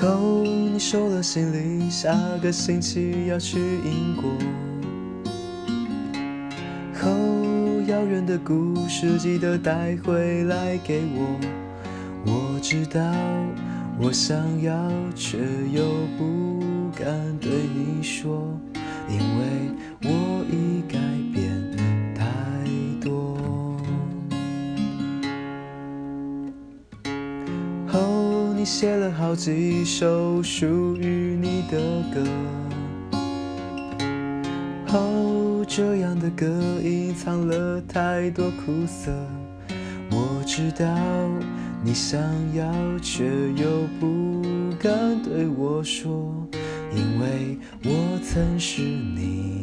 后你收了行李，下个星期要去英国。后遥远的故事记得带回来给我。我知道我想要，却又不敢对你说，因为你写了好几首属于你的歌，哦这样的歌隐藏了太多苦涩。我知道你想要，却又不敢对我说，因为我曾是你。